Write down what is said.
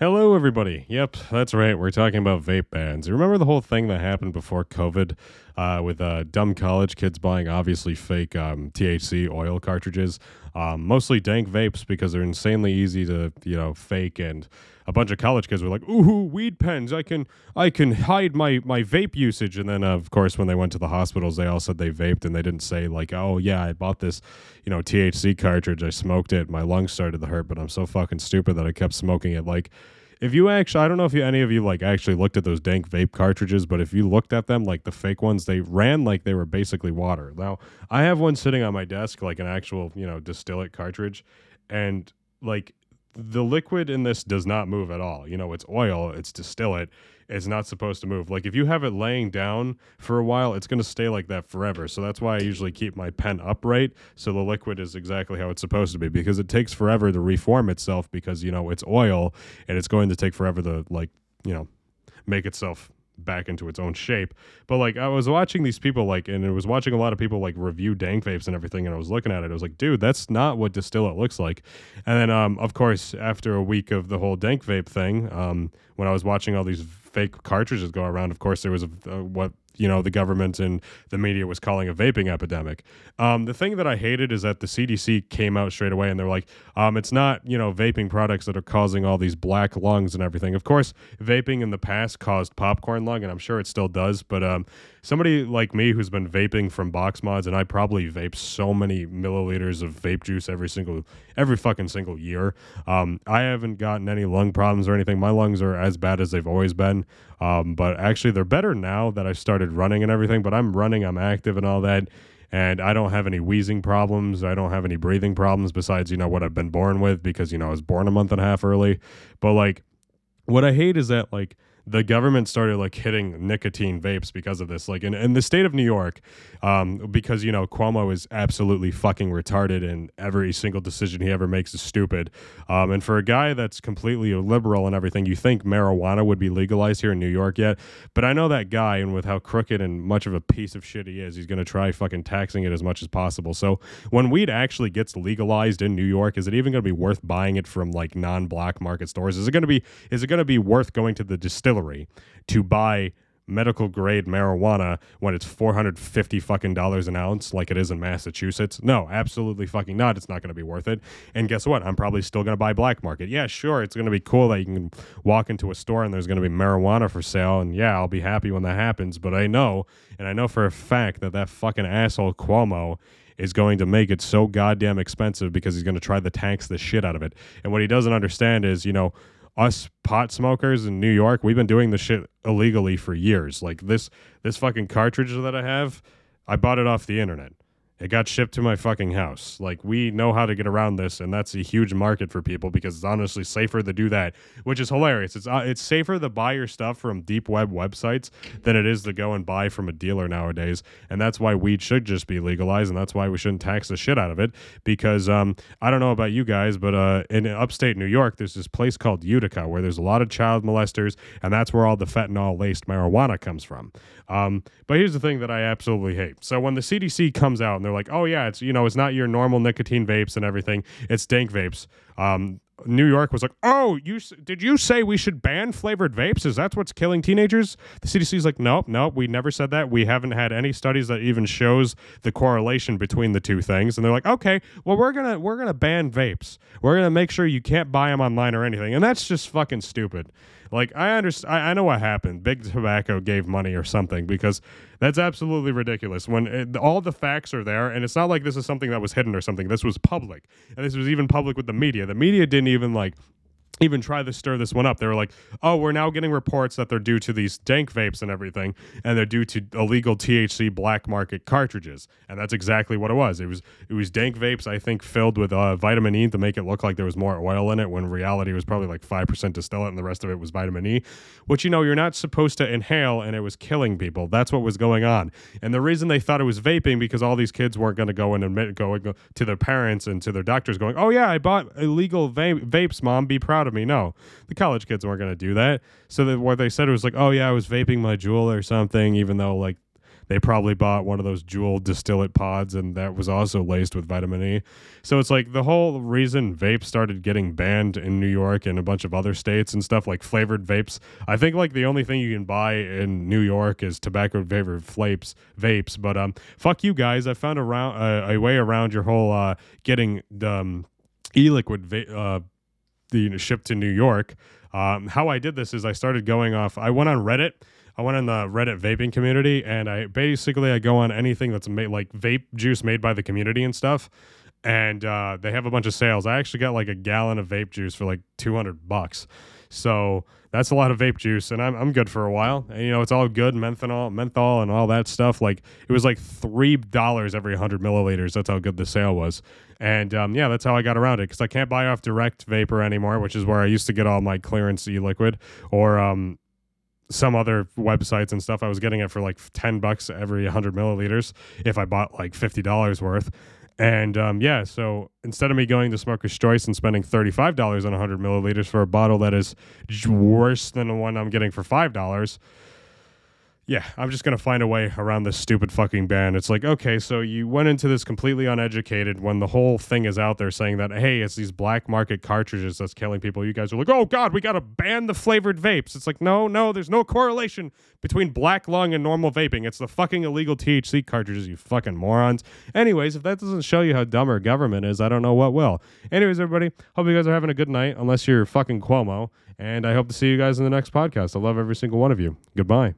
Hello, everybody. Yep, that's right. We're talking about vape bans. Remember the whole thing that happened before COVID uh, with uh, dumb college kids buying obviously fake um, THC oil cartridges, um, mostly dank vapes because they're insanely easy to you know fake and a bunch of college kids were like, "Ooh, weed pens! I can, I can hide my my vape usage." And then, uh, of course, when they went to the hospitals, they all said they vaped, and they didn't say like, "Oh yeah, I bought this, you know, THC cartridge. I smoked it. My lungs started to hurt, but I'm so fucking stupid that I kept smoking it." Like, if you actually, I don't know if you, any of you like actually looked at those dank vape cartridges, but if you looked at them, like the fake ones, they ran like they were basically water. Now, I have one sitting on my desk, like an actual, you know, distillate cartridge, and like the liquid in this does not move at all. You know, it's oil, it's distillate. It's not supposed to move. Like if you have it laying down for a while, it's going to stay like that forever. So that's why I usually keep my pen upright so the liquid is exactly how it's supposed to be because it takes forever to reform itself because, you know, it's oil and it's going to take forever to like, you know, make itself back into its own shape. But like I was watching these people like and I was watching a lot of people like review dank vapes and everything and I was looking at it. I was like, dude, that's not what distillate looks like. And then um of course after a week of the whole dank vape thing, um when I was watching all these fake cartridges go around, of course there was a, a what you know the government and the media was calling a vaping epidemic. Um, the thing that I hated is that the CDC came out straight away and they're like, um, it's not you know vaping products that are causing all these black lungs and everything. Of course, vaping in the past caused popcorn lung, and I'm sure it still does. But um, somebody like me who's been vaping from box mods, and I probably vape so many milliliters of vape juice every single every fucking single year. Um, I haven't gotten any lung problems or anything. My lungs are as bad as they've always been. Um, but actually, they're better now that I started running and everything. But I'm running, I'm active and all that. And I don't have any wheezing problems. I don't have any breathing problems besides, you know, what I've been born with because, you know, I was born a month and a half early. But like, what I hate is that, like, the government started like hitting nicotine vapes because of this. Like in, in the state of New York, um, because you know Cuomo is absolutely fucking retarded, and every single decision he ever makes is stupid. Um, and for a guy that's completely liberal and everything, you think marijuana would be legalized here in New York yet? But I know that guy, and with how crooked and much of a piece of shit he is, he's to try fucking taxing it as much as possible. So when weed actually gets legalized in New York, is it even to be worth buying it from like non-black market stores? Is it to be? Is it to be worth going to the distillery? Distillery to buy medical grade marijuana when it's 450 fucking dollars an ounce like it is in Massachusetts? No, absolutely fucking not. It's not going to be worth it. And guess what? I'm probably still going to buy black market. Yeah, sure, it's going to be cool that you can walk into a store and there's going to be marijuana for sale and yeah, I'll be happy when that happens, but I know and I know for a fact that that fucking asshole Cuomo is going to make it so goddamn expensive because he's going to try to tax the shit out of it. And what he doesn't understand is, you know, us pot smokers in New York, we've been doing this shit illegally for years. Like this this fucking cartridge that I have, I bought it off the internet. It got shipped to my fucking house. Like we know how to get around this, and that's a huge market for people because it's honestly safer to do that, which is hilarious. It's uh, it's safer to buy your stuff from deep web websites than it is to go and buy from a dealer nowadays, and that's why weed should just be legalized, and that's why we shouldn't tax the shit out of it. Because um, I don't know about you guys, but uh, in upstate New York, there's this place called Utica where there's a lot of child molesters, and that's where all the fentanyl laced marijuana comes from. Um, but here's the thing that I absolutely hate. So when the CDC comes out and they're like, "Oh yeah, it's you know, it's not your normal nicotine vapes and everything. It's dank vapes." Um, New York was like, "Oh, you did you say we should ban flavored vapes? Is that what's killing teenagers?" The CDC's like, "Nope, nope, we never said that. We haven't had any studies that even shows the correlation between the two things." And they're like, "Okay, well we're to we're to ban vapes. We're to make sure you can't buy them online or anything." And that's just fucking stupid. Like I understand, I, I know what happened. Big Tobacco gave money or something because that's absolutely ridiculous. When eh, it, all the facts are there, and it's not like this is something that was hidden or something. This was public, and this was even public with the media. The media didn't even like even try to stir this one up. They were like, "Oh, we're now getting reports that they're due to these dank vapes and everything, and they're due to illegal THC black market cartridges." And that's exactly what it was. It was it was dank vapes, I think, filled with uh, vitamin E to make it look like there was more oil in it, when reality was probably like five percent distillate, and the rest of it was vitamin E, which you know you're not supposed to inhale, and it was killing people. That's what was going on. And the reason they thought it was vaping because all these kids weren't going to go and admit going to their parents and to their doctors, going, "Oh yeah, I bought illegal va- vapes, mom. Be proud." Of me. No, the college kids weren't going to do that. So that what they said was like, oh yeah, I was vaping my Juul or something, even though like they probably bought one of those Juul distillate pods, and that was also laced with vitamin E. So it's like the whole reason vape started getting banned in New York and a bunch of other states and stuff like flavored vapes. I think like the only thing you can buy in New York is tobacco flavored vapes. Vapes, but um, fuck you guys. I found a, round, uh, a way around your whole uh, getting the um, e-liquid va- uh, the shipped to New York. Um, how I did this is I started going off. I went on Reddit. I went on the Reddit vaping community, and I basically I go on anything that's made like vape juice made by the community and stuff. And uh, they have a bunch of sales. I actually got like a gallon of vape juice for like two hundred bucks. So that's a lot of vape juice, and I'm I'm good for a while. And you know, it's all good menthol, menthol, and all that stuff. Like it was like three dollars every hundred milliliters. That's how good the sale was. And um, yeah, that's how I got around it because I can't buy off Direct Vapor anymore, which is where I used to get all my clearance e liquid or um, some other websites and stuff. I was getting it for like 10 bucks every 100 milliliters if I bought like $50 worth. And um, yeah, so instead of me going to Smoker's Choice and spending $35 on 100 milliliters for a bottle that is worse than the one I'm getting for $5, yeah, I'm just gonna find a way around this stupid fucking ban. It's like, okay, so you went into this completely uneducated when the whole thing is out there saying that, hey, it's these black market cartridges that's killing people. You guys are like, oh god, we gotta ban the flavored vapes. It's like, no, no, there's no correlation between black lung and normal vaping. It's the fucking illegal THC cartridges, you fucking morons. Anyways, if that doesn't show you how dumb our government is, I don't know what will. Anyways, everybody, hope you guys are having a good night, unless you're fucking Cuomo. And I hope to see you guys in the next podcast. I love every single one of you. Goodbye.